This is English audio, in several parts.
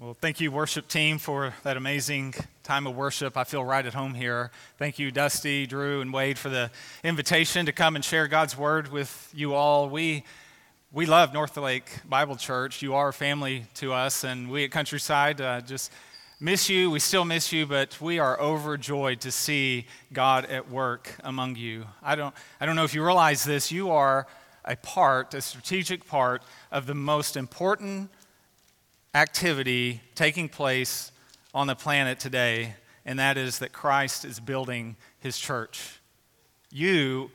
Well, thank you, worship team, for that amazing time of worship. I feel right at home here. Thank you, Dusty, Drew, and Wade, for the invitation to come and share God's word with you all. We, we love North Lake Bible Church. You are a family to us, and we at Countryside uh, just miss you. We still miss you, but we are overjoyed to see God at work among you. I don't, I don't know if you realize this. You are a part, a strategic part of the most important activity taking place on the planet today, and that is that Christ is building his church. You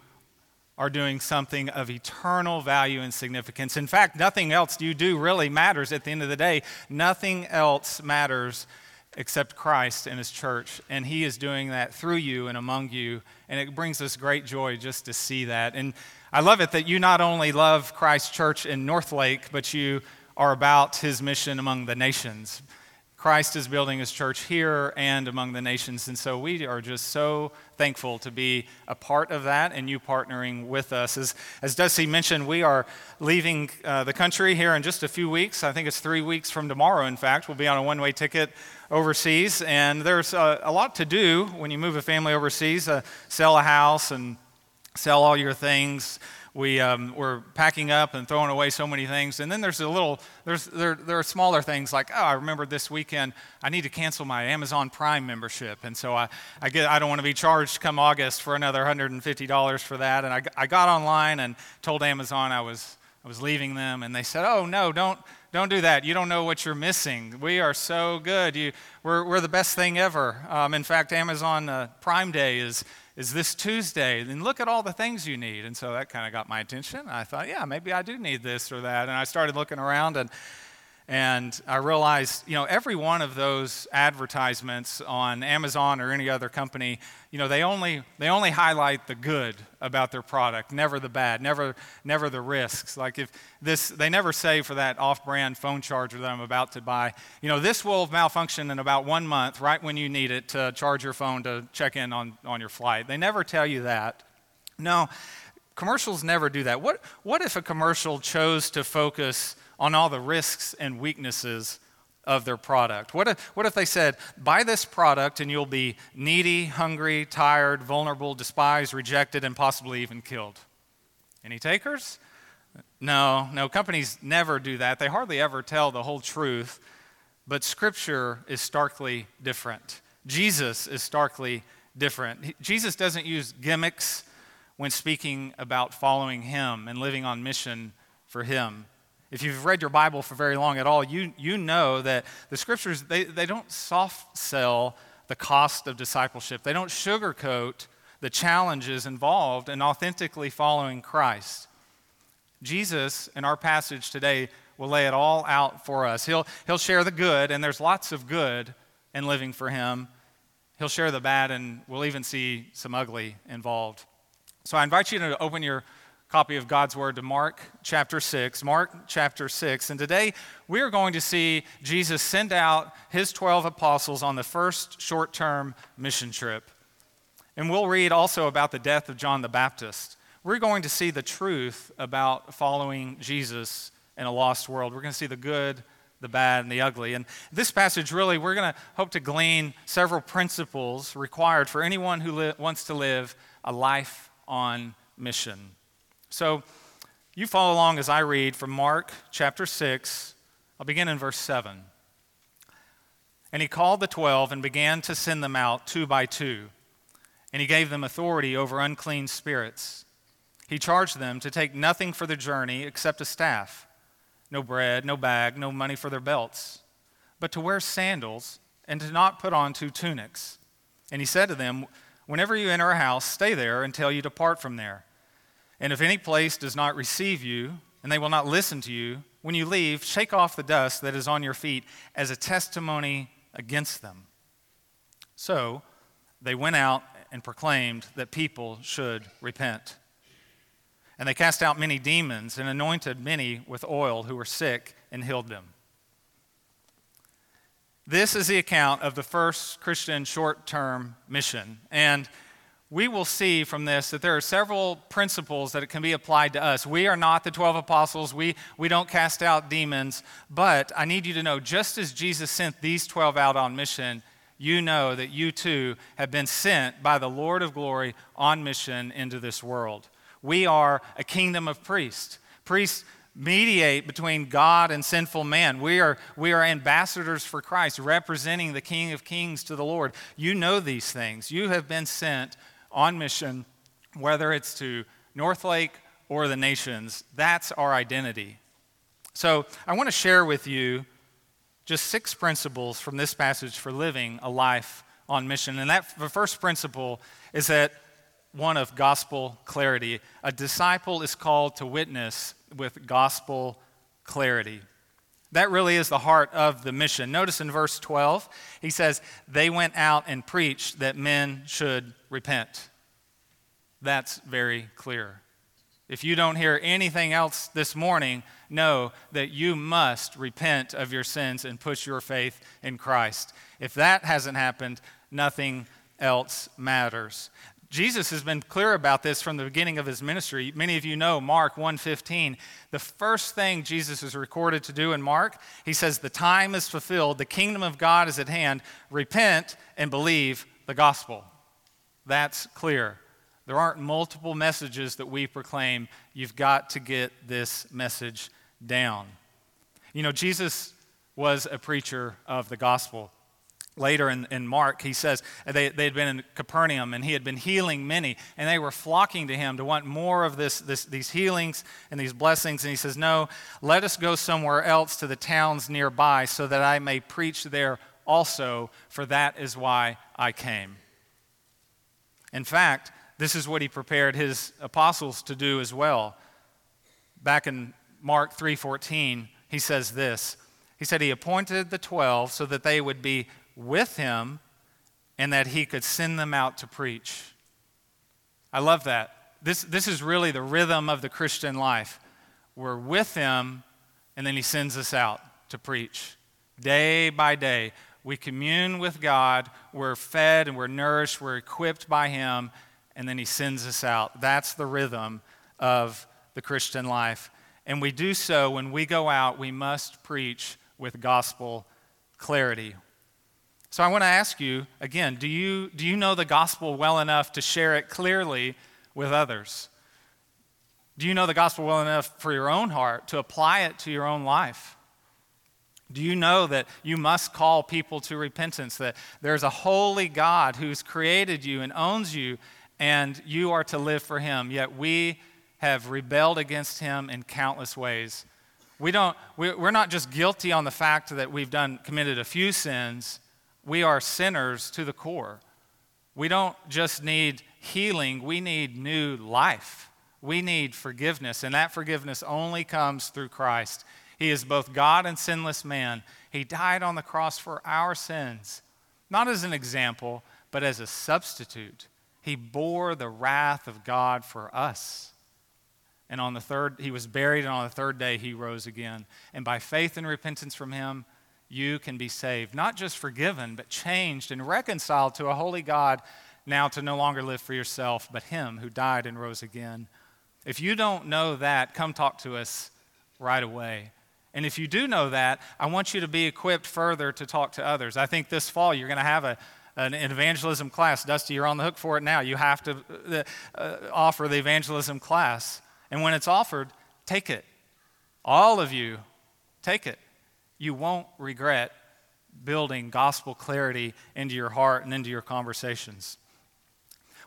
are doing something of eternal value and significance. In fact, nothing else you do really matters at the end of the day. Nothing else matters except Christ and his church. And he is doing that through you and among you. And it brings us great joy just to see that. And I love it that you not only love Christ Church in North Lake, but you are about his mission among the nations. Christ is building his church here and among the nations. And so we are just so thankful to be a part of that and you partnering with us. As, as Dusty mentioned, we are leaving uh, the country here in just a few weeks. I think it's three weeks from tomorrow, in fact. We'll be on a one way ticket overseas. And there's a, a, lot to do when you move a family overseas uh, sell a house and sell all your things we, um, we're packing up and throwing away so many things. And then there's a little, there's, there, there are smaller things like, oh, I remember this weekend I need to cancel my Amazon Prime membership. And so I, I, get, I don't want to be charged come August for another $150 for that. And I, I got online and told Amazon I was, I was leaving them. And they said, oh, no, don't, don't do that. You don't know what you're missing. We are so good. You, we're, we're the best thing ever. Um, in fact, Amazon uh, Prime Day is is this Tuesday, and look at all the things you need. And so that kind of got my attention. I thought, yeah, maybe I do need this or that. And I started looking around and and I realized, you know, every one of those advertisements on Amazon or any other company, you know, they only, they only highlight the good about their product, never the bad, never, never the risks. Like if this, they never say for that off-brand phone charger that I'm about to buy, you know, this will malfunction in about one month, right when you need it to charge your phone to check in on, on your flight. They never tell you that. No, commercials never do that. What, what if a commercial chose to focus on all the risks and weaknesses of their product? What if, what if they said, buy this product and you'll be needy, hungry, tired, vulnerable, despised, rejected, and possibly even killed? Any takers? No, no, companies never do that. They hardly ever tell the whole truth. But Scripture is starkly different. Jesus is starkly different. Jesus doesn't use gimmicks when speaking about following Him and living on mission for Him. If you've read your Bible for very long at all, you, you know that the scriptures, they, they don't soft sell the cost of discipleship. They don't sugarcoat the challenges involved in authentically following Christ. Jesus, in our passage today, will lay it all out for us. He'll, he'll share the good, and there's lots of good in living for Him. He'll share the bad, and we'll even see some ugly involved. So I invite you to open your copy of God's Word to Mark chapter 6. Mark chapter 6. And today we are going to see Jesus send out his 12 apostles on the first short term mission trip. And we'll read also about the death of John the Baptist. We're going to see the truth about following Jesus in a lost world. We're going to see the good, the bad, and the ugly. And this passage, really, we're going to hope to glean several principles required for anyone who li- wants to live a life on mission. So you follow along as I read from Mark chapter 6. I'll begin in verse 7. And he called the twelve and began to send them out two by two. And he gave them authority over unclean spirits. He charged them to take nothing for the journey except a staff no bread, no bag, no money for their belts, but to wear sandals and to not put on two tunics. And he said to them, Whenever you enter a house, stay there until you depart from there. And if any place does not receive you, and they will not listen to you, when you leave, shake off the dust that is on your feet as a testimony against them. So they went out and proclaimed that people should repent. And they cast out many demons and anointed many with oil who were sick and healed them. This is the account of the first Christian short term mission. And we will see from this that there are several principles that can be applied to us. We are not the 12 apostles, we, we don't cast out demons, but I need you to know just as Jesus sent these 12 out on mission, you know that you too have been sent by the Lord of glory on mission into this world. We are a kingdom of priests. Priests mediate between God and sinful man. We are, we are ambassadors for Christ, representing the King of Kings to the Lord. You know these things. You have been sent on mission, whether it's to Northlake or the nations. That's our identity. So I want to share with you just six principles from this passage for living a life on mission. And that the first principle is that one of gospel clarity. A disciple is called to witness with gospel clarity. That really is the heart of the mission. Notice in verse 12, he says, They went out and preached that men should repent. That's very clear. If you don't hear anything else this morning, know that you must repent of your sins and put your faith in Christ. If that hasn't happened, nothing else matters. Jesus has been clear about this from the beginning of his ministry. Many of you know Mark 1:15. The first thing Jesus is recorded to do in Mark, he says the time is fulfilled, the kingdom of God is at hand. Repent and believe the gospel. That's clear. There aren't multiple messages that we proclaim. You've got to get this message down. You know, Jesus was a preacher of the gospel. Later in, in Mark, he says they, they had been in Capernaum and he had been healing many, and they were flocking to him to want more of this, this, these healings and these blessings. And he says, No, let us go somewhere else to the towns nearby so that I may preach there also, for that is why I came. In fact, this is what he prepared his apostles to do as well. Back in Mark 3:14, he says this. He said he appointed the 12 so that they would be with him and that he could send them out to preach. I love that. This, this is really the rhythm of the Christian life. We're with him, and then he sends us out to preach. Day by day, we commune with God, we're fed and we're nourished, we're equipped by him, and then he sends us out. That's the rhythm of the Christian life. And we do so when we go out, we must preach with gospel clarity. So I want to ask you again do you, do you know the gospel well enough to share it clearly with others? Do you know the gospel well enough for your own heart to apply it to your own life? Do you know that you must call people to repentance, that there's a holy God who's created you and owns you, and you are to live for him, yet we have rebelled against him in countless ways? We don't, we're not just guilty on the fact that we've done, committed a few sins we are sinners to the core. We don't just need healing, we need new life. We need forgiveness, and that forgiveness only comes through Christ. He is both God and sinless man. He died on the cross for our sins, not as an example, but as a substitute. He bore the wrath of God for us. And on the third, he was buried, and on the third day, he rose again. And by faith and repentance from him, you can be saved. Not just forgiven, but changed and reconciled to a holy God, now to no longer live for yourself, but Him who died and rose again. If you don't know that, come talk to us right away. And if you do know that, I want you to be equipped further to talk to others. I think this fall you're going to have a, an evangelism class. Dusty, you're on the hook for it now. You have to uh, uh, offer the evangelism class. And when it's offered, take it. All of you, take it you won't regret building gospel clarity into your heart and into your conversations.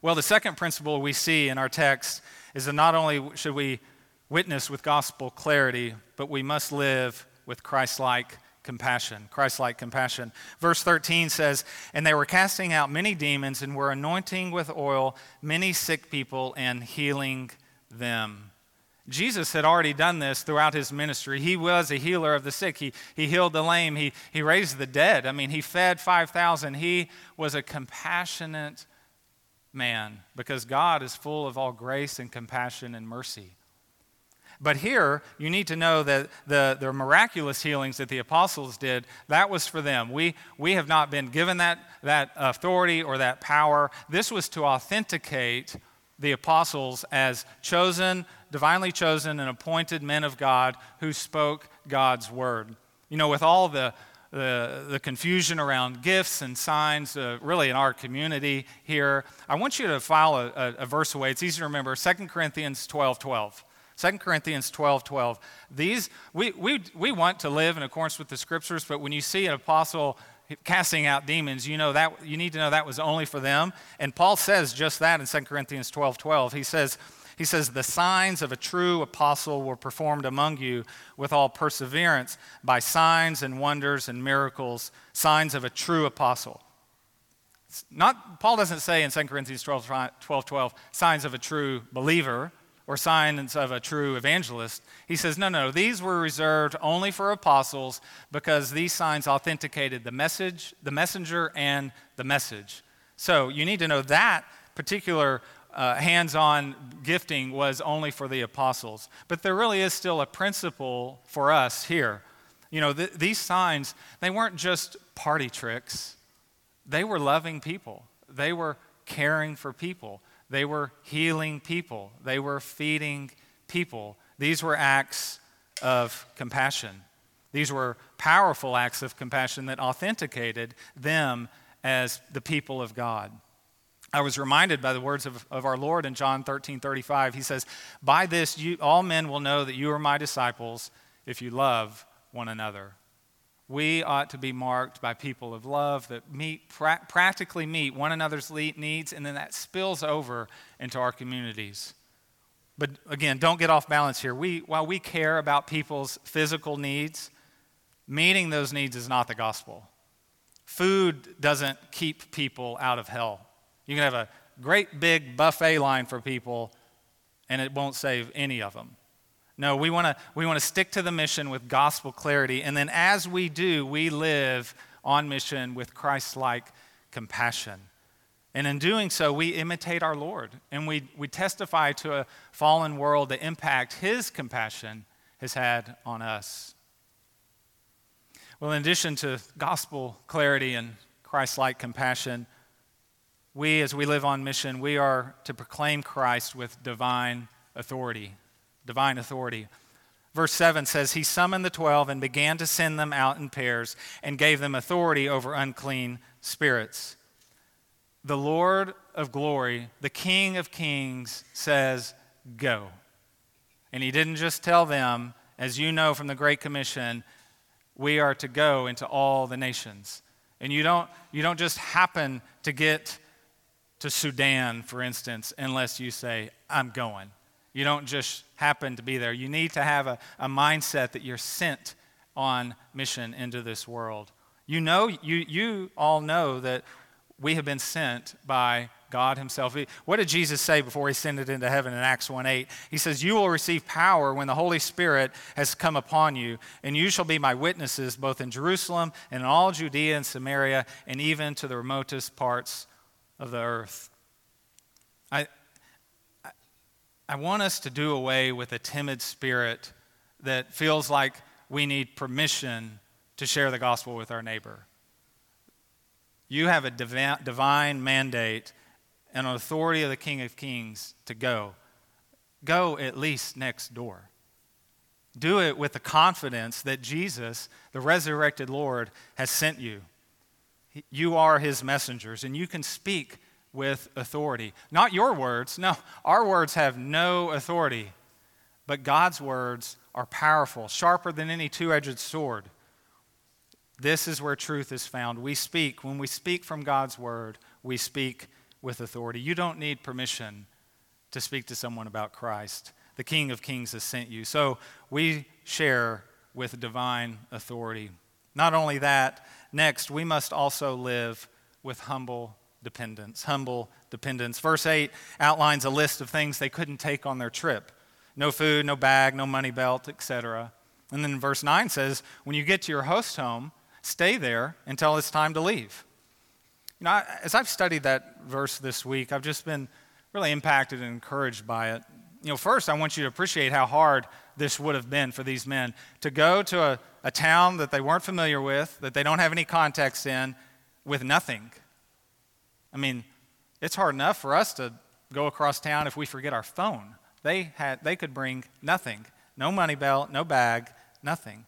Well, the second principle we see in our text is that not only should we witness with gospel clarity, but we must live with Christ like compassion. Christ like compassion. Verse 13 says, And they were casting out many demons and were anointing with oil many sick people and healing them. Jesus had already done this throughout his ministry. He was a healer of the sick. He, he healed the lame. He, he raised the dead. I mean, he fed 5,000. He was a compassionate man because God is full of all grace and compassion and mercy. But here, you need to know that the, the miraculous healings that the apostles did, that was for them. We, we have not been given that, that authority or that power. This was to authenticate the apostles as chosen, divinely chosen, and appointed men of God who spoke God's word. You know, with all the, the, the confusion around gifts and signs, uh, really in our community here, I want you to file a, a, a verse away. It's easy to remember 2 Corinthians 12 12. 2 Corinthians 12 12. These, we, we, we want to live in accordance with the scriptures, but when you see an apostle casting out demons, you know that you need to know that was only for them. And Paul says just that in 2 Corinthians 12 12. He says, he says, The signs of a true apostle were performed among you with all perseverance by signs and wonders and miracles, signs of a true apostle. not, Paul doesn't say in 2 Corinthians 12, 12, 12 signs of a true believer or signs of a true evangelist. He says, no, no, these were reserved only for apostles because these signs authenticated the message, the messenger, and the message. So you need to know that particular uh, hands on gifting was only for the apostles. But there really is still a principle for us here. You know, th- these signs, they weren't just party tricks, they were loving people, they were caring for people, they were healing people, they were feeding people. These were acts of compassion. These were powerful acts of compassion that authenticated them as the people of God. I was reminded by the words of, of our Lord in John 13 35. He says, By this you, all men will know that you are my disciples if you love one another. We ought to be marked by people of love that meet, pra- practically meet one another's needs, and then that spills over into our communities. But again, don't get off balance here. We, while we care about people's physical needs, meeting those needs is not the gospel. Food doesn't keep people out of hell. You can have a great big buffet line for people, and it won't save any of them. No, we want to we want to stick to the mission with gospel clarity, and then as we do, we live on mission with Christ-like compassion. And in doing so, we imitate our Lord, and we, we testify to a fallen world the impact His compassion has had on us. Well, in addition to gospel clarity and Christ like compassion, we, as we live on mission, we are to proclaim Christ with divine authority. Divine authority. Verse 7 says, He summoned the twelve and began to send them out in pairs and gave them authority over unclean spirits. The Lord of glory, the King of kings, says, Go. And He didn't just tell them, as you know from the Great Commission, we are to go into all the nations. And you don't, you don't just happen to get to Sudan, for instance, unless you say, I'm going. You don't just happen to be there. You need to have a, a mindset that you're sent on mission into this world. You know, you, you all know that we have been sent by God Himself. What did Jesus say before He ascended into heaven in Acts 1 8? He says, You will receive power when the Holy Spirit has come upon you, and you shall be my witnesses both in Jerusalem and in all Judea and Samaria, and even to the remotest parts of the earth. I, I want us to do away with a timid spirit that feels like we need permission to share the gospel with our neighbor. You have a divine mandate and an authority of the King of Kings to go. Go at least next door. Do it with the confidence that Jesus, the resurrected Lord, has sent you. You are his messengers, and you can speak with authority. Not your words. No, our words have no authority. But God's words are powerful, sharper than any two edged sword. This is where truth is found. We speak, when we speak from God's word, we speak with authority. You don't need permission to speak to someone about Christ. The King of Kings has sent you. So we share with divine authority. Not only that, next, we must also live with humble dependence. Humble dependence. Verse 8 outlines a list of things they couldn't take on their trip no food, no bag, no money belt, etc. And then verse 9 says, when you get to your host home, stay there until it's time to leave. You know, as I've studied that verse this week, I've just been really impacted and encouraged by it. You know, first, I want you to appreciate how hard this would have been for these men to go to a, a town that they weren't familiar with, that they don't have any context in, with nothing. I mean, it's hard enough for us to go across town if we forget our phone. They, had, they could bring nothing no money belt, no bag, nothing.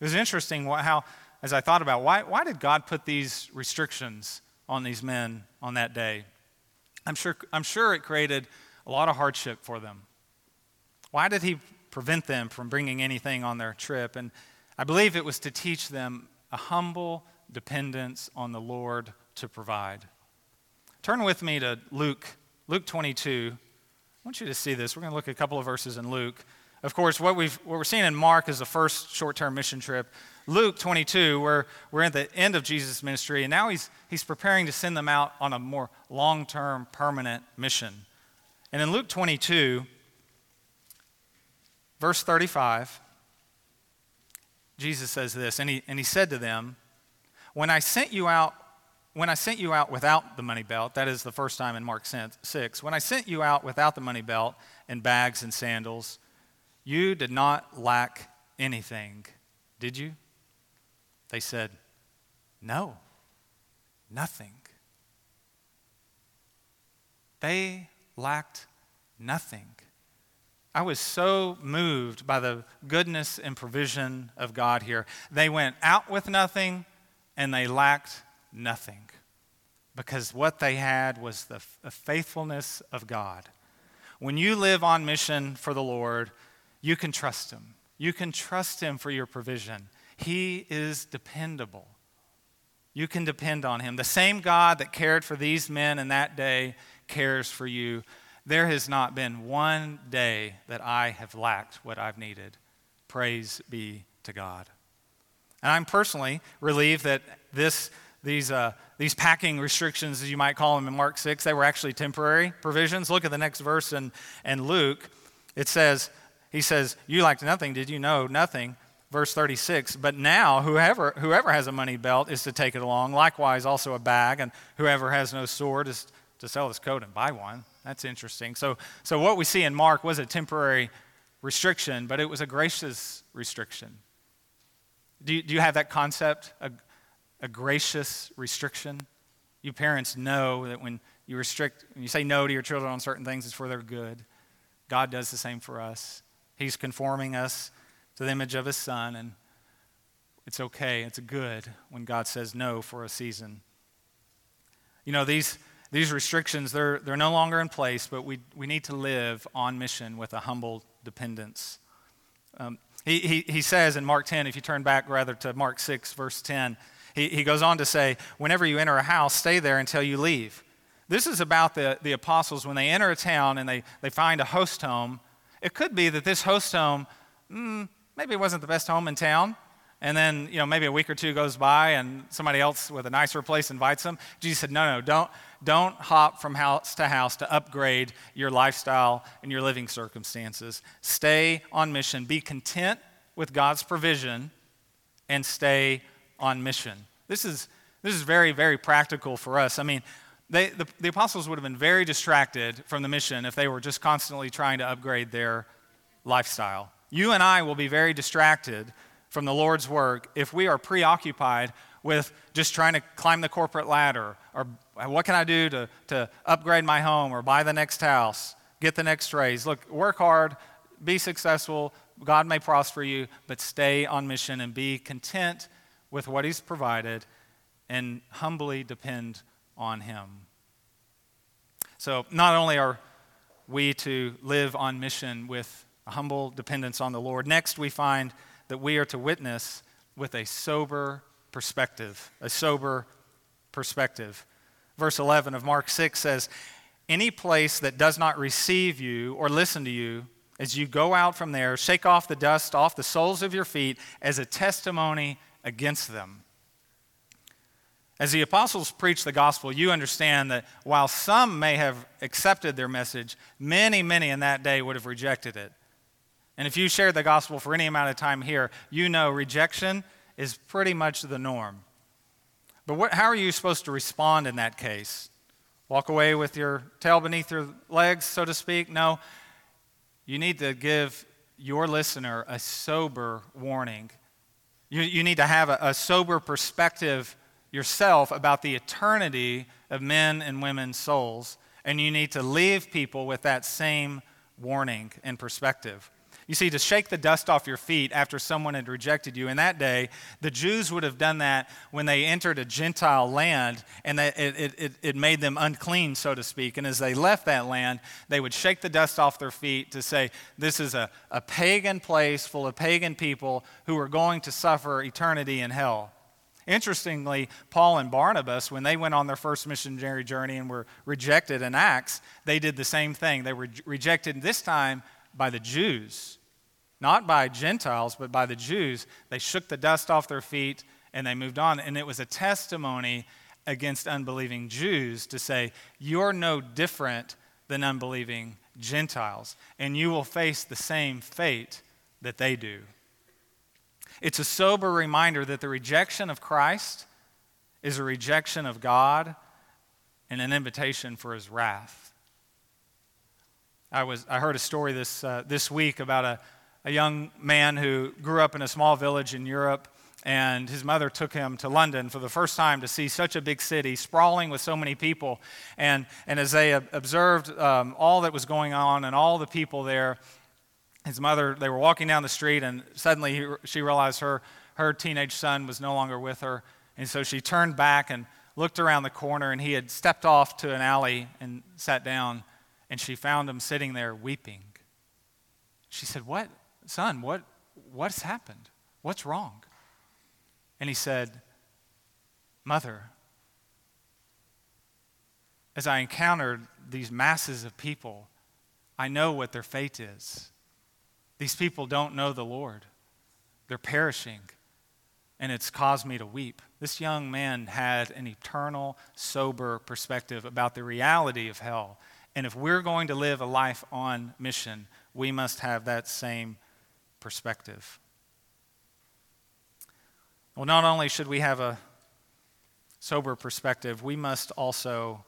It was interesting how, as I thought about why, why did God put these restrictions on these men on that day? I'm sure, I'm sure it created a lot of hardship for them. Why did He prevent them from bringing anything on their trip? And I believe it was to teach them a humble dependence on the Lord to provide. Turn with me to Luke, Luke 22. I want you to see this. We're going to look at a couple of verses in Luke. Of course, what, we've, what we're seeing in Mark is the first short term mission trip. Luke 22, where we're at the end of Jesus' ministry, and now he's, he's preparing to send them out on a more long term, permanent mission. And in Luke 22, verse 35, Jesus says this, and he, and he said to them, When I sent you out when I sent you out without the money belt, that is the first time in Mark 6, when I sent you out without the money belt and bags and sandals, you did not lack anything, did you? They said, No, nothing. They lacked nothing. I was so moved by the goodness and provision of God here. They went out with nothing and they lacked nothing because what they had was the, faithfulness of God. When you live on mission for the Lord, you can trust Him. You can trust Him for your provision. He is dependable. You can depend on Him. The same God that cared for these men in that day cares for you. There has not been one day that I have lacked what I've needed. Praise be to God. And I'm personally relieved that this these, uh, these packing restrictions, as you might call them in Mark 6, they were actually temporary provisions. Look at the next verse in, in Luke. It says, He says, You lacked nothing, did you know? Nothing. Verse 36, but now whoever, whoever has a money belt is to take it along, likewise also a bag, and whoever has no sword is to sell his coat and buy one. That's interesting. So, so what we see in Mark was a temporary restriction, but it was a gracious restriction. Do you, do you have that concept? A, a gracious restriction. You parents know that when you restrict, when you say no to your children on certain things, it's for their good. God does the same for us. He's conforming us to the image of His Son, and it's okay, it's good when God says no for a season. You know, these, these restrictions, they're, they're no longer in place, but we, we need to live on mission with a humble dependence. Um, he, he, he says in Mark 10, if you turn back rather to Mark 6, verse 10, he, he goes on to say, whenever you enter a house, stay there until you leave. This is about the, the apostles when they enter a town and they, they find a host home. It could be that this host home, mm, maybe it wasn't the best home in town. And then, you know, maybe a week or two goes by and somebody else with a nicer place invites them. Jesus said, no, no, don't, don't hop from house to house to upgrade your lifestyle and your living circumstances. Stay on mission. Be content with God's provision and stay on mission. This is, this is very, very practical for us. I mean, they, the, the apostles would have been very distracted from the mission if they were just constantly trying to upgrade their lifestyle. You and I will be very distracted from the Lord's work if we are preoccupied with just trying to climb the corporate ladder or what can I do to, to upgrade my home or buy the next house, get the next raise. Look, work hard, be successful. God may prosper you, but stay on mission and be content with what He's provided and humbly depend on Him. So, not only are we to live on mission with a humble dependence on the Lord, next we find that we are to witness with a sober perspective. A sober perspective. Verse 11 of Mark 6 says, Any place that does not receive you or listen to you, as you go out from there, shake off the dust off the soles of your feet as a testimony against them. As the apostles preach the gospel, you understand that while some may have accepted their message, many, many in that day would have rejected it. And if you shared the gospel for any amount of time here, you know rejection is pretty much the norm. But what, how are you supposed to respond in that case? Walk away with your tail beneath your legs, so to speak? No. You need to give your listener a sober warning. You, you need to have a, a sober perspective yourself about the eternity of men and women's souls, and you need to leave people with that same warning and perspective. You see, to shake the dust off your feet after someone had rejected you, in that day, the Jews would have done that when they entered a Gentile land and it, it, it, made them unclean, so to speak. And as they left that land, they would shake the dust off their feet to say, This is a, a pagan place full of pagan people who are going to suffer eternity in hell. Interestingly, Paul and Barnabas, when they went on their first missionary journey and were rejected in Acts, they did the same thing. They were rejected this time by the Jews, not by Gentiles, but by the Jews. They shook the dust off their feet and they moved on. And it was a testimony against unbelieving Jews to say, You're no different than unbelieving Gentiles, and you will face the same fate that they do. It's a sober reminder that the rejection of Christ is a rejection of God and an invitation for his wrath. I, was, I heard a story this, uh, this week about a, a young man who grew up in a small village in Europe, and his mother took him to London for the first time to see such a big city, sprawling with so many people. And, and as they observed um, all that was going on and all the people there, his mother, they were walking down the street, and suddenly he, she realized her, her teenage son was no longer with her. And so she turned back and looked around the corner, and he had stepped off to an alley and sat down and she found him sitting there weeping. She said, What, son, what, what's happened? What's wrong? And he said, Mother, as I encountered these masses of people, I know what their fate is. These people don't know the Lord, they're perishing, and it's caused me to weep. This young man had an eternal, sober perspective about the reality of hell and if we're going to live a life on mission, we must have that same perspective. Well, not only should we have a sober perspective, we must also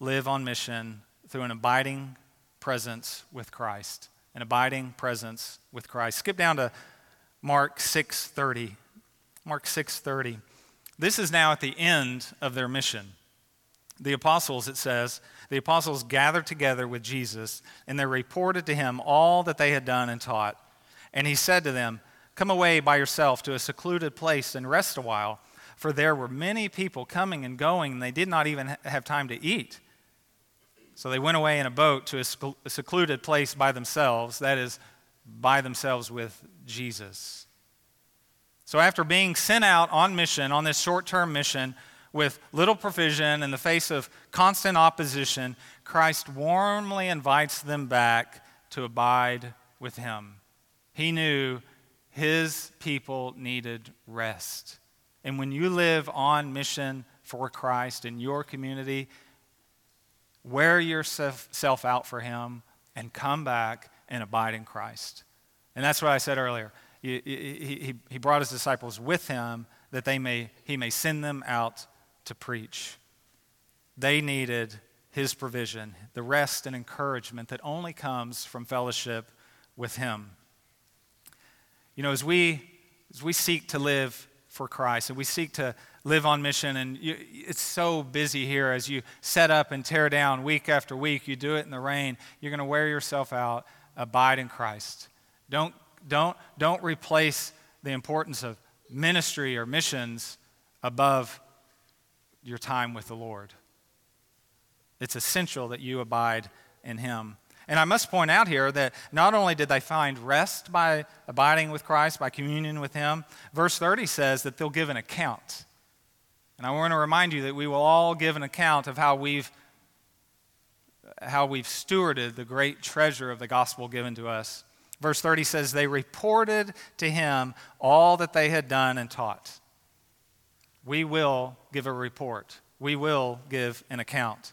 live on mission through an abiding presence with Christ. An abiding presence with Christ. Skip down to Mark 6:30. Mark 6:30. This is now at the end of their mission. The apostles, it says, the apostles gathered together with Jesus, and they reported to him all that they had done and taught. And he said to them, Come away by yourself to a secluded place and rest a while, for there were many people coming and going, and they did not even have time to eat. So they went away in a boat to a secluded place by themselves, that is, by themselves with Jesus. So after being sent out on mission, on this short term mission, with little provision in the face of constant opposition, Christ warmly invites them back to abide with him. He knew his people needed rest. And when you live on mission for Christ in your community, wear yourself out for him and come back and abide in Christ. And that's what I said earlier. He, brought his disciples with him that they may, he may send them out to preach. They needed his provision, the rest and encouragement that only comes from fellowship with him. You know, as we, as we seek to live for Christ and we seek to live on mission, and you, it's so busy here as you set up and tear down week after week, you do it in the rain, you're going to wear yourself out. Abide in Christ. Don't, don't, don't replace the importance of ministry or missions above your time with the Lord. It's essential that you abide in Him. And I must point out here that not only did they find rest by abiding with Christ, by communion with Him, verse 30 says that they'll give an account. And I want to remind you that we will all give an account of how we've, how we've stewarded the great treasure of the gospel given to us. Verse 30 says, They reported to him all that they had done and taught we will give a report. We will give an account.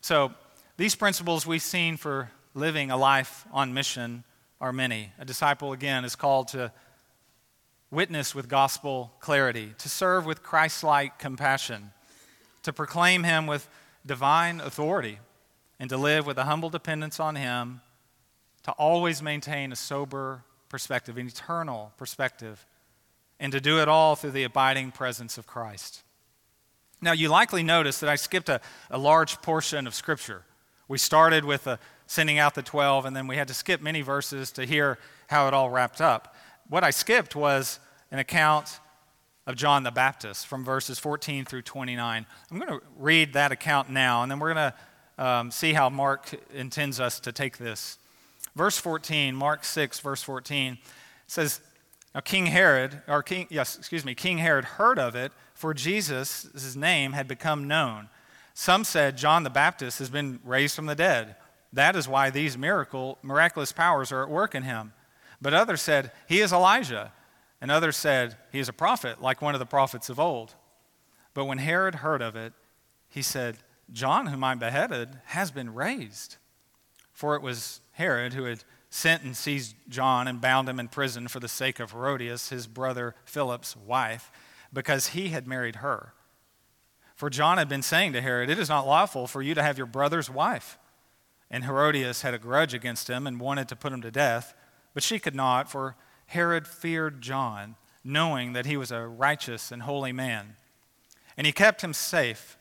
So, these principles we've seen for living a life on mission are many. A disciple, again, is called to witness with gospel clarity, to serve with Christ like compassion, to proclaim Him with divine authority, and to live with a humble dependence on Him to always maintain a sober perspective, an eternal perspective, and to do it all through the abiding presence of Christ. Now, you likely noticed that I skipped a, a large portion of Scripture. We started with a, sending out the 12, and then we had to skip many verses to hear how it all wrapped up. What I skipped was an account of John the Baptist from verses 14 through 29. I'm going to read that account now, and then we're going to um, see how Mark intends us to take this. Verse 14, Mark 6, verse 14, says, Now King Herod, or King, yes, excuse me, King Herod heard of it, for Jesus, name, had become known. Some said John the Baptist has been raised from the dead. That is why these miracle, miraculous powers are at work in him. But others said, He is Elijah. And others said, He is a prophet, like one of the prophets of old. But when Herod heard of it, he said, John, whom I beheaded, has been raised. For it was Herod who had sent and seized John and bound him in prison for the sake of Herodias, his brother Philip's wife, because he had married her. For John had been saying to Herod, It is not lawful for you to have your brother's wife. And Herodias had a grudge against him and wanted to put him to death, but she could not, for Herod feared John, knowing that he was a righteous and holy man. And he kept him safe.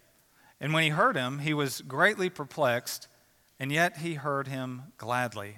And when he heard him, he was greatly perplexed, and yet he heard him gladly.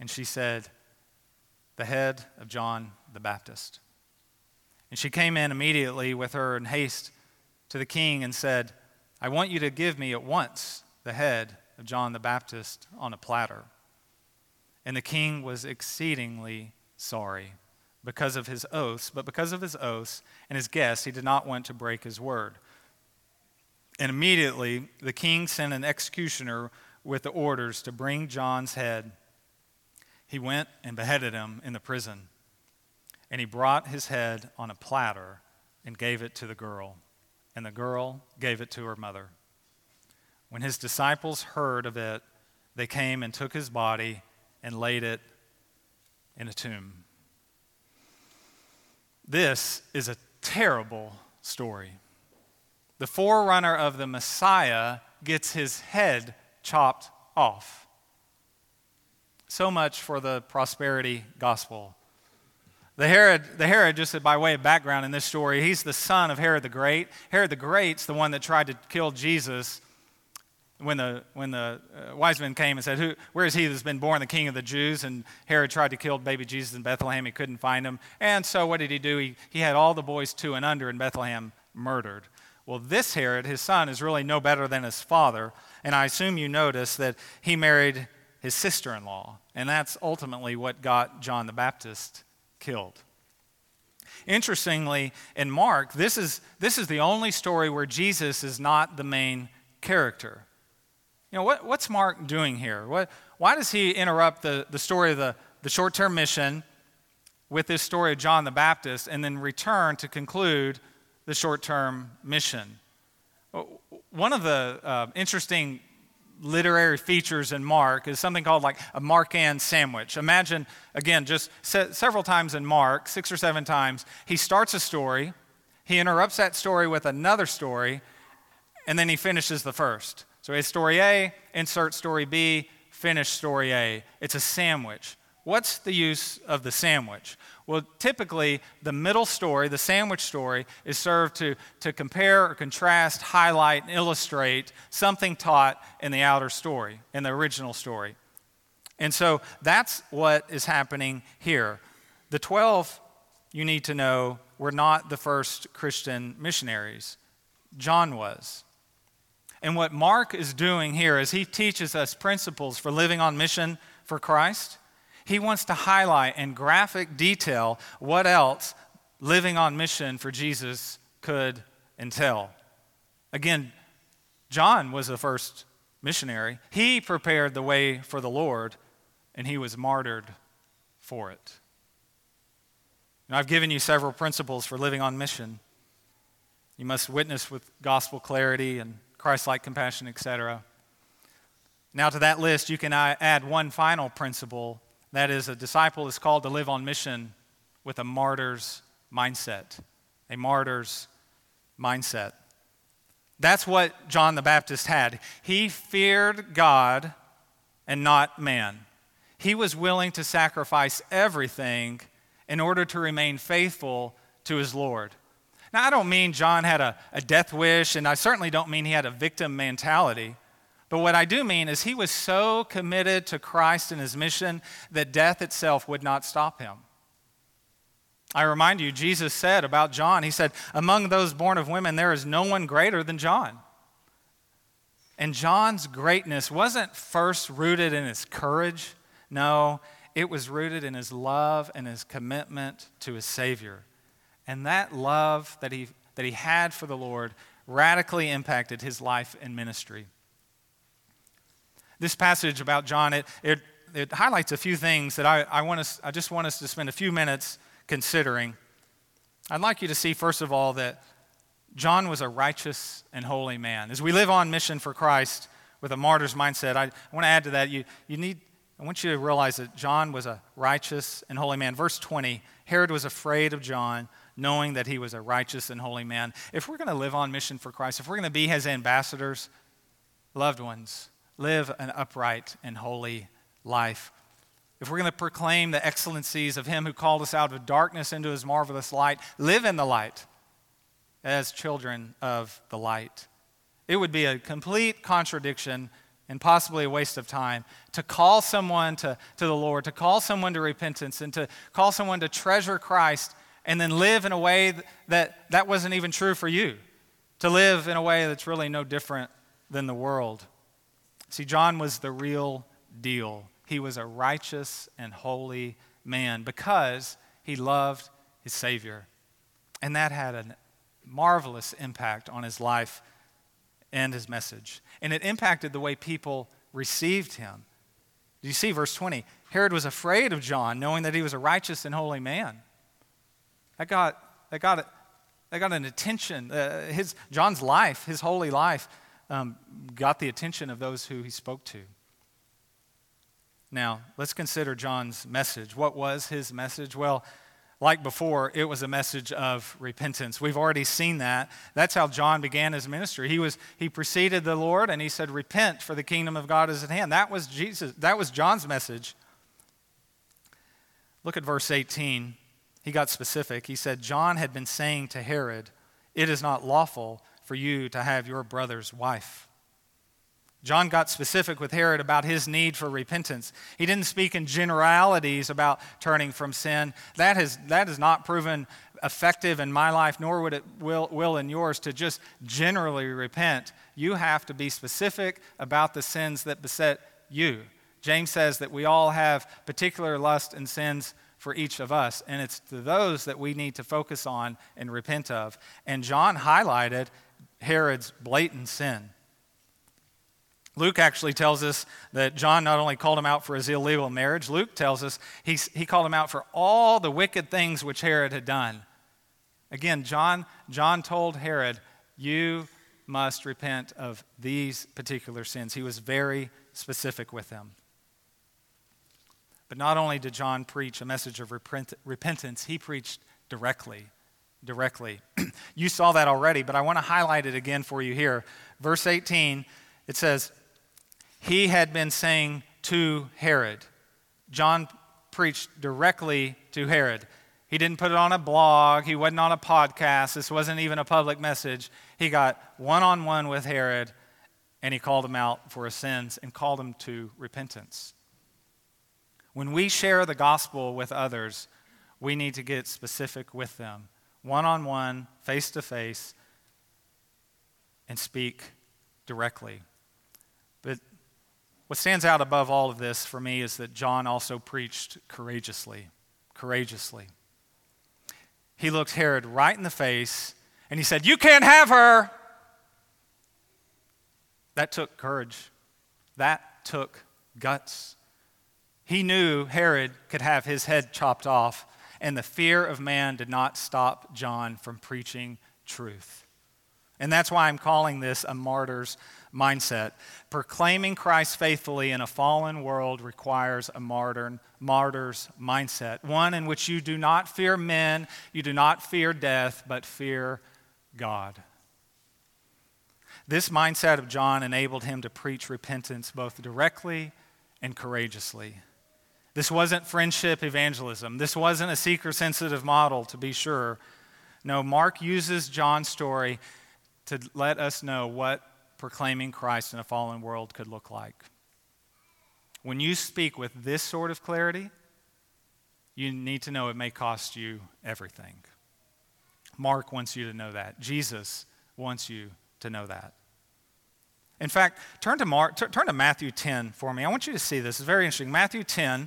And she said, The head of John the Baptist. And she came in immediately with her in haste to the king and said, I want you to give me at once the head of John the Baptist on a platter. And the king was exceedingly sorry because of his oaths, but because of his oaths and his guests, he did not want to break his word. And immediately the king sent an executioner with the orders to bring John's head. He went and beheaded him in the prison. And he brought his head on a platter and gave it to the girl. And the girl gave it to her mother. When his disciples heard of it, they came and took his body and laid it in a tomb. This is a terrible story. The forerunner of the Messiah gets his head chopped off. So much for the prosperity gospel. The Herod, the Herod, just by way of background in this story, he's the son of Herod the Great. Herod the Great's the one that tried to kill Jesus when the, when the uh, wise men came and said, Who, Where is he that's been born the king of the Jews? And Herod tried to kill baby Jesus in Bethlehem. He couldn't find him. And so what did he do? He, he had all the boys two and under in Bethlehem murdered. Well, this Herod, his son, is really no better than his father. And I assume you notice that he married his sister in law. And that's ultimately what got John the Baptist killed. Interestingly, in Mark, this is, this is the only story where Jesus is not the main character. You know, what, what's Mark doing here? What, why does he interrupt the, the story of the, the short term mission with this story of John the Baptist and then return to conclude the short term mission? One of the uh, interesting literary features in Mark is something called like a Markan sandwich. Imagine, again, just se- several times in Mark, six or seven times, he starts a story, he interrupts that story with another story, and then he finishes the first. So it's story A, insert story B, finish story A. It's a sandwich. What's the use of the sandwich? Well, typically, the middle story, the sandwich story, is served to, to compare or contrast, highlight, and illustrate something taught in the outer story, in the original story. And so that's what is happening here. The 12, you need to know, were not the first Christian missionaries. John was. And what Mark is doing here is he teaches us principles for living on mission for Christ. He wants to highlight in graphic detail what else living on mission for Jesus could entail. Again, John was the first missionary. He prepared the way for the Lord, and he was martyred for it. I've given you several principles for living on mission. You must witness with gospel clarity and Christ like compassion, etc. Now, to that list, you can uh, add one final principle that is, a disciple is called to live on mission with a martyr's mindset. A martyr's mindset. That's what John the Baptist had. He feared God and not man. He was willing to sacrifice everything in order to remain faithful to his Lord. Now, I don't mean John had a, a death wish, and I certainly don't mean he had a victim mentality. But what I do mean is he was so committed to Christ and his mission that death itself would not stop him. I remind you, Jesus said about John, He said, Among those born of women, there is no one greater than John. And John's greatness wasn't first rooted in his courage. No, it was rooted in his love and his commitment to his Savior. And that love that he, that he had for the Lord radically impacted his life and ministry. This passage about John, it, it, it highlights a few things that I, I, want us, I just want us to spend a few minutes considering. I'd like you to see, first of all, that John was a righteous and holy man. As we live on mission for Christ with a martyr's mindset, I, I want to add to that, you, you need, I want you to realize that John was a righteous and holy man. Verse 20 Herod was afraid of John, knowing that he was a righteous and holy man. If we're going to live on mission for Christ, if we're going to be his ambassadors, loved ones, live an upright and holy life if we're going to proclaim the excellencies of Him who called us out of darkness into His marvelous light, live in the light as children of the light. It would be a complete contradiction and possibly a waste of time to call someone to, to the Lord, to call someone to repentance, and to call someone to treasure Christ and then live in a way that that wasn't even true for you, to live in a way that's really no different than the world. See, John was the real deal he was a righteous and holy man because he loved his Savior. And that had a marvelous impact on his life and his message. And it impacted the way people received him. Do you see verse 20? Herod was afraid of John, knowing that he was a righteous and holy man. That got, that got, that got an attention. Uh, his, John's life, his holy life, um, got the attention of those who he spoke to. Now, let's consider John's message. What was his message? Well, like before, it was a message of repentance. We've already seen that. That's how John began his ministry. He was he preceded the Lord and he said, "Repent, for the kingdom of God is at hand." That was Jesus. That was John's message. Look at verse 18. He got specific. He said, "John had been saying to Herod, it is not lawful for you to have your brother's wife." John got specific with Herod about his need for repentance. He didn't speak in generalities about turning from sin. That has, that has not proven effective in my life, nor would it will, will in yours to just generally repent. You have to be specific about the sins that beset you. James says that we all have particular lust and sins for each of us, and it's to those that we need to focus on and repent of. And John highlighted Herod's blatant sin. Luke actually tells us that John not only called him out for his illegal marriage, Luke tells us he, he called him out for all the wicked things which Herod had done. Again, John, John told Herod, You must repent of these particular sins. He was very specific with them. But not only did John preach a message of repent, repentance, he preached directly. Directly. you saw that already, but I want to highlight it again for you here. Verse 18, it says, he had been saying to Herod. John preached directly to Herod. He didn't put it on a blog, he wasn't on a podcast, this wasn't even a public message. He got one on one with Herod and he called him out for his sins and called him to repentance. When we share the gospel with others, we need to get specific with them, one on one, face to face, and speak directly. But what stands out above all of this for me is that John also preached courageously. Courageously. He looked Herod right in the face and he said, You can't have her. That took courage. That took guts. He knew Herod could have his head chopped off, and the fear of man did not stop John from preaching truth. And that's why I'm calling this a martyr's mindset. Proclaiming Christ faithfully in a fallen world requires a martyr, martyr's mindset, one in which you do not fear men, you do not fear death, but fear God. This mindset of John enabled him to preach repentance both directly and courageously. This wasn't friendship evangelism. This wasn't a seeker sensitive model, to be sure. No, Mark uses John's story to let us know what proclaiming Christ in a fallen world could look like. When you speak with this sort of clarity, you need to know it may cost you everything. Mark wants you to know that. Jesus wants you to know that. In fact, turn to, Mark, turn to Matthew 10 for me. I want you to see this. It's very interesting. Matthew 10,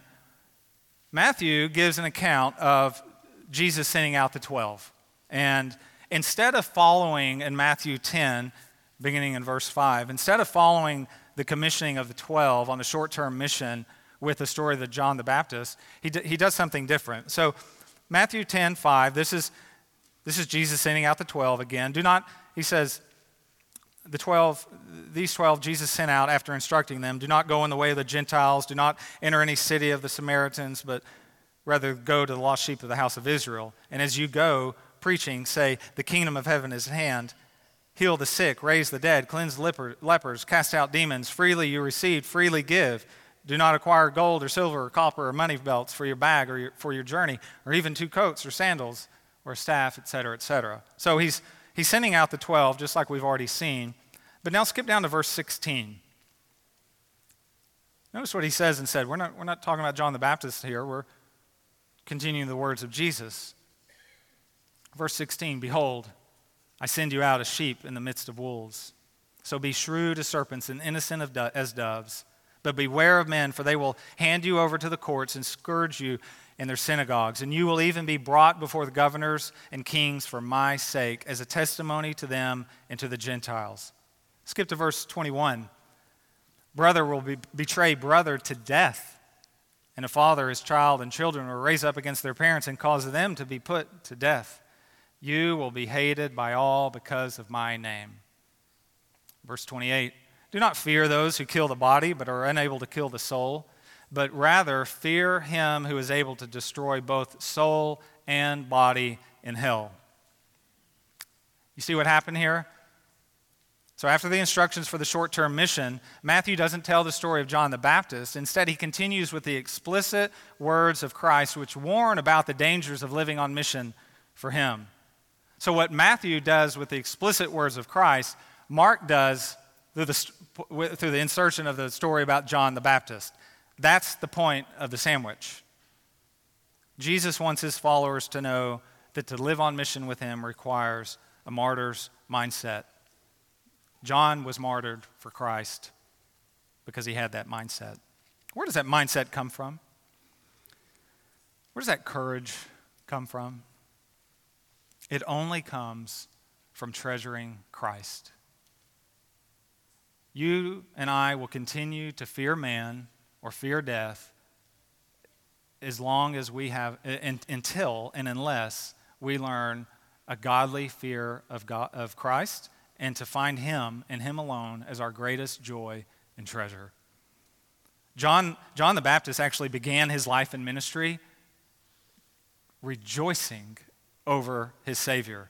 Matthew gives an account of Jesus sending out the 12. And instead of following in Matthew 10, beginning in verse 5, instead of following the commissioning of the 12 on the short term mission with the story of John the Baptist, he, d- he does something different. So, Matthew 10, 5, this is, this is Jesus sending out the 12 again. Do not, he says, the 12, these 12 Jesus sent out after instructing them do not go in the way of the Gentiles, do not enter any city of the Samaritans, but rather go to the lost sheep of the house of Israel. And as you go preaching, say, The kingdom of heaven is at hand. Heal the sick, raise the dead, cleanse leper, lepers, cast out demons. Freely you receive, freely give. Do not acquire gold or silver or copper or money belts for your bag or your, for your journey, or even two coats or sandals or staff, etc., etc. So he's He's sending out the 12, just like we've already seen. But now skip down to verse 16. Notice what he says and said. We're not, we're not talking about John the Baptist here. We're continuing the words of Jesus. Verse 16 Behold, I send you out as sheep in the midst of wolves. So be shrewd as serpents and innocent do- as doves. But beware of men, for they will hand you over to the courts and scourge you in their synagogues, and you will even be brought before the governors and kings for my sake, as a testimony to them and to the Gentiles. Skip to verse 21. Brother will be, betray brother to death, and a father his child and children will raise up against their parents and cause them to be put to death. You will be hated by all because of my name. Verse 28 Do not fear those who kill the body, but are unable to kill the soul but rather fear him who is able to destroy both soul and body in hell. You see what happened here? So, after the instructions for the short term mission, Matthew doesn't tell the story of John the Baptist. Instead, he continues with the explicit words of Christ, which warn about the dangers of living on mission for him. So, what Matthew does with the explicit words of Christ, Mark does through the, through the insertion of the story about John the Baptist. That's the point of the sandwich. Jesus wants his followers to know that to live on mission with him requires a martyr's mindset. John was martyred for Christ because he had that mindset. Where does that mindset come from? Where does that courage come from? It only comes from treasuring Christ. You and I will continue to fear man or fear death as long as we have, until and unless we learn a godly fear of, God, of Christ and to find Him and Him alone as our greatest joy and treasure. John, John the Baptist actually began his life and ministry rejoicing over his Savior.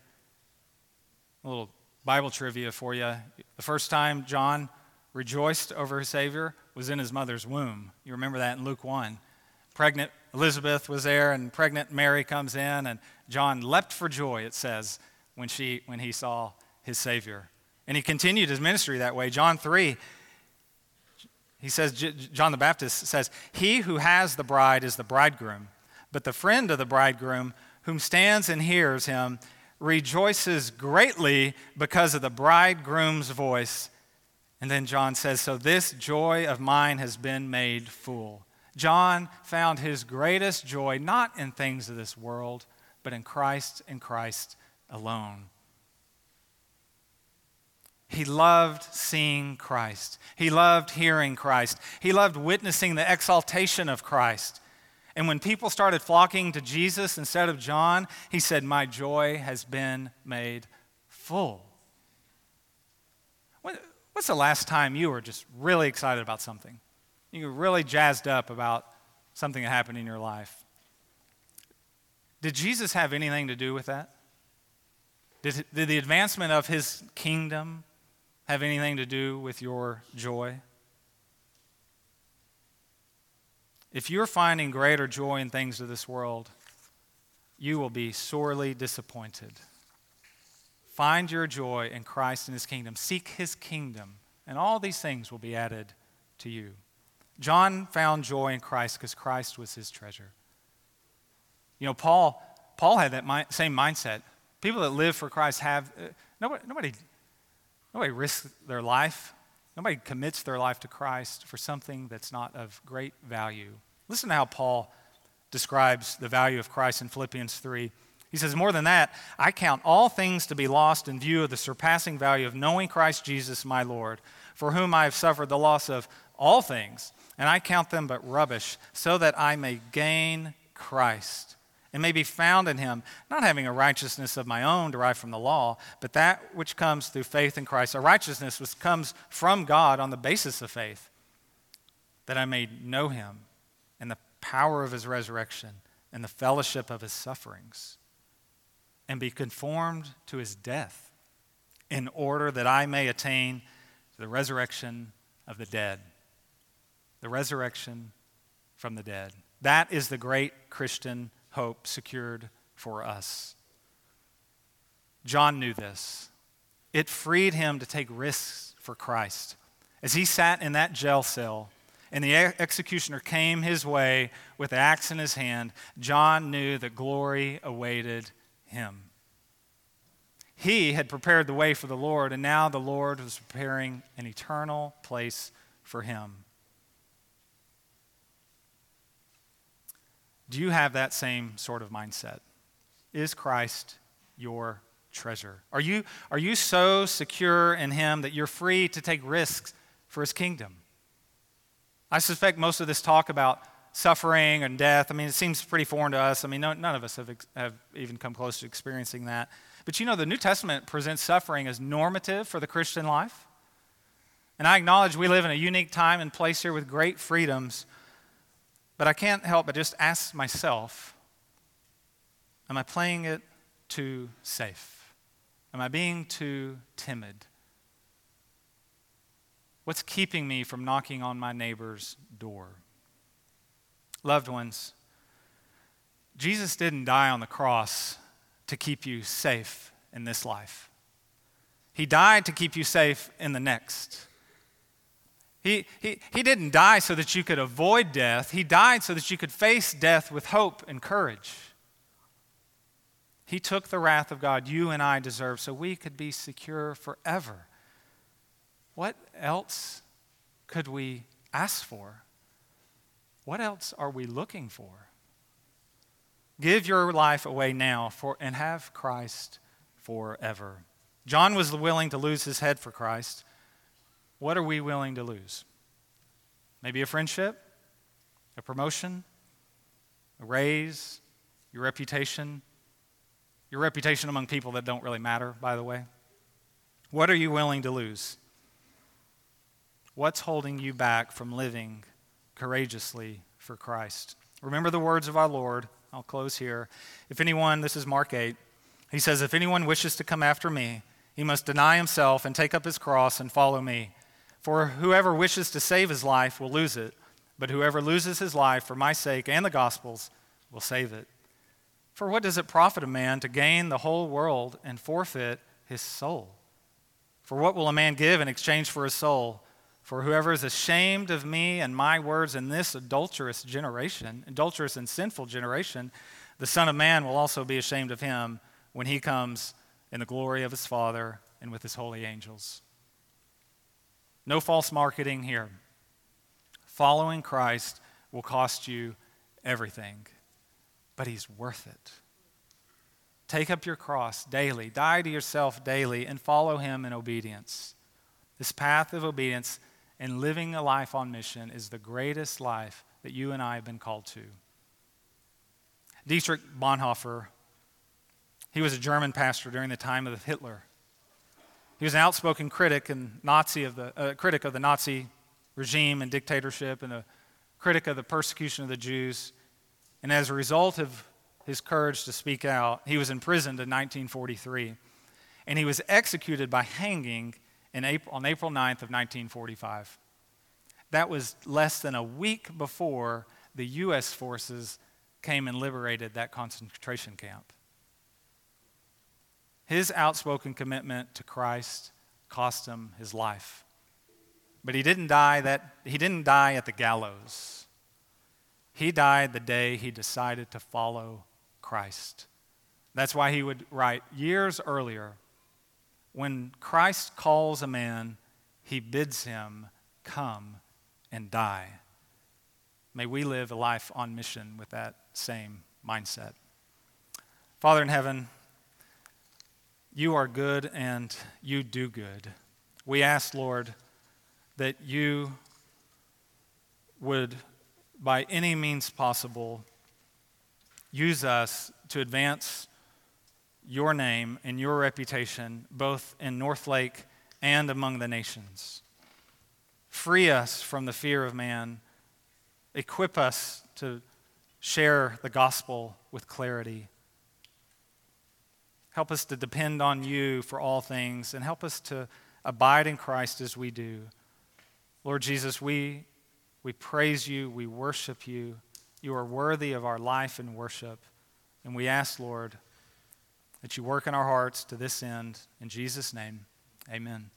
A little Bible trivia for you. The first time John rejoiced over his Savior was in his mother's womb. You remember that in Luke 1. Pregnant Elizabeth was there, and pregnant Mary comes in, and John leapt for joy, it says, when, she, when he saw his Savior. And he continued his ministry that way. John 3, he says, John the Baptist says, He who has the bride is the bridegroom, but the friend of the bridegroom, whom stands and hears him, rejoices greatly because of the bridegroom's voice. And then John says, So this joy of mine has been made full. John found his greatest joy not in things of this world, but in Christ and Christ alone. He loved seeing Christ. He loved hearing Christ. He loved witnessing the exaltation of Christ. And when people started flocking to Jesus instead of John, he said, My joy has been made full. What's the last time you were just really excited about something? You were really jazzed up about something that happened in your life. Did Jesus have anything to do with that? Did, did the advancement of his kingdom have anything to do with your joy? If you're finding greater joy in things of this world, you will be sorely disappointed. Find your joy in Christ and his kingdom. Seek his kingdom, and all these things will be added to you. John found joy in Christ because Christ was his treasure. You know, Paul, Paul had that mi- same mindset. People that live for Christ have, uh, nobody, nobody, nobody risks their life Nobody commits their life to Christ for something that's not of great value. Listen to how Paul describes the value of Christ in Philippians 3. He says, More than that, I count all things to be lost in view of the surpassing value of knowing Christ Jesus my Lord, for whom I have suffered the loss of all things, and I count them but rubbish, so that I may gain Christ and may be found in him, not having a righteousness of my own derived from the law, but that which comes through faith in Christ, a righteousness which comes from God on the basis of faith, that I may know him and the power of his resurrection and the fellowship of his sufferings, and be conformed to his death, in order that I may attain to the resurrection of the dead. The resurrection from the dead. That is the great Christian hope secured for us. John knew this. It freed him to take risks for Christ. As he sat in that jail cell and the executioner came his way with the axe in his hand, John knew that glory awaited him. He had prepared the way for the Lord, and now the Lord was preparing an eternal place for him. Do you have that same sort of mindset? Is Christ your treasure? Are you, are you so secure in Him that you're free to take risks for His kingdom? I suspect most of this talk about suffering and death, I mean, it seems pretty foreign to us. I mean, no, none of us have, have even come close to experiencing that. But you know, the New Testament presents suffering as normative for the Christian life. And I acknowledge we live in a unique time and place here with great freedoms. But I can't help but just ask myself Am I playing it too safe? Am I being too timid? What's keeping me from knocking on my neighbor's door? Loved ones, Jesus didn't die on the cross to keep you safe in this life. He died to keep you safe in the next. He, he, he didn't die so that you could avoid death. He died so that you could face death with hope and courage. He took the wrath of God you and I deserve so we could be secure forever. What else could we ask for? What else are we looking for? Give your life away now for, and have Christ forever. John was willing to lose his head for Christ. What are we willing to lose? Maybe a friendship, a promotion, a raise, your reputation, your reputation among people that don't really matter, by the way. What are you willing to lose? What's holding you back from living courageously for Christ? Remember the words of our Lord. I'll close here. If anyone, this is Mark 8, he says, If anyone wishes to come after me, he must deny himself and take up his cross and follow me. For whoever wishes to save his life will lose it, but whoever loses his life for my sake and the gospel's will save it. For what does it profit a man to gain the whole world and forfeit his soul? For what will a man give in exchange for his soul? For whoever is ashamed of me and my words in this adulterous generation, adulterous and sinful generation, the Son of Man will also be ashamed of him when he comes in the glory of his Father and with his holy angels. No false marketing here. Following Christ will cost you everything, but He's worth it. Take up your cross daily, die to yourself daily, and follow Him in obedience. This path of obedience and living a life on mission is the greatest life that you and I have been called to. Dietrich Bonhoeffer, he was a German pastor during the time of Hitler. He was an outspoken critic and Nazi of the uh, critic of the Nazi regime and dictatorship and a critic of the persecution of the Jews. And as a result of his courage to speak out, he was imprisoned in 1943. And he was executed by hanging April, on April 9th of 1945. That was less than a week before the U.S. forces came and liberated that concentration camp. His outspoken commitment to Christ cost him his life. But he didn't die that he didn't die at the gallows. He died the day he decided to follow Christ. That's why he would write years earlier when Christ calls a man, he bids him come and die. May we live a life on mission with that same mindset. Father in heaven, you are good and you do good. We ask, Lord, that you would, by any means possible, use us to advance your name and your reputation, both in Northlake and among the nations. Free us from the fear of man. Equip us to share the gospel with clarity. Help us to depend on you for all things and help us to abide in Christ as we do. Lord Jesus, we, we praise you, we worship you. You are worthy of our life and worship. And we ask, Lord, that you work in our hearts to this end. In Jesus' name, amen.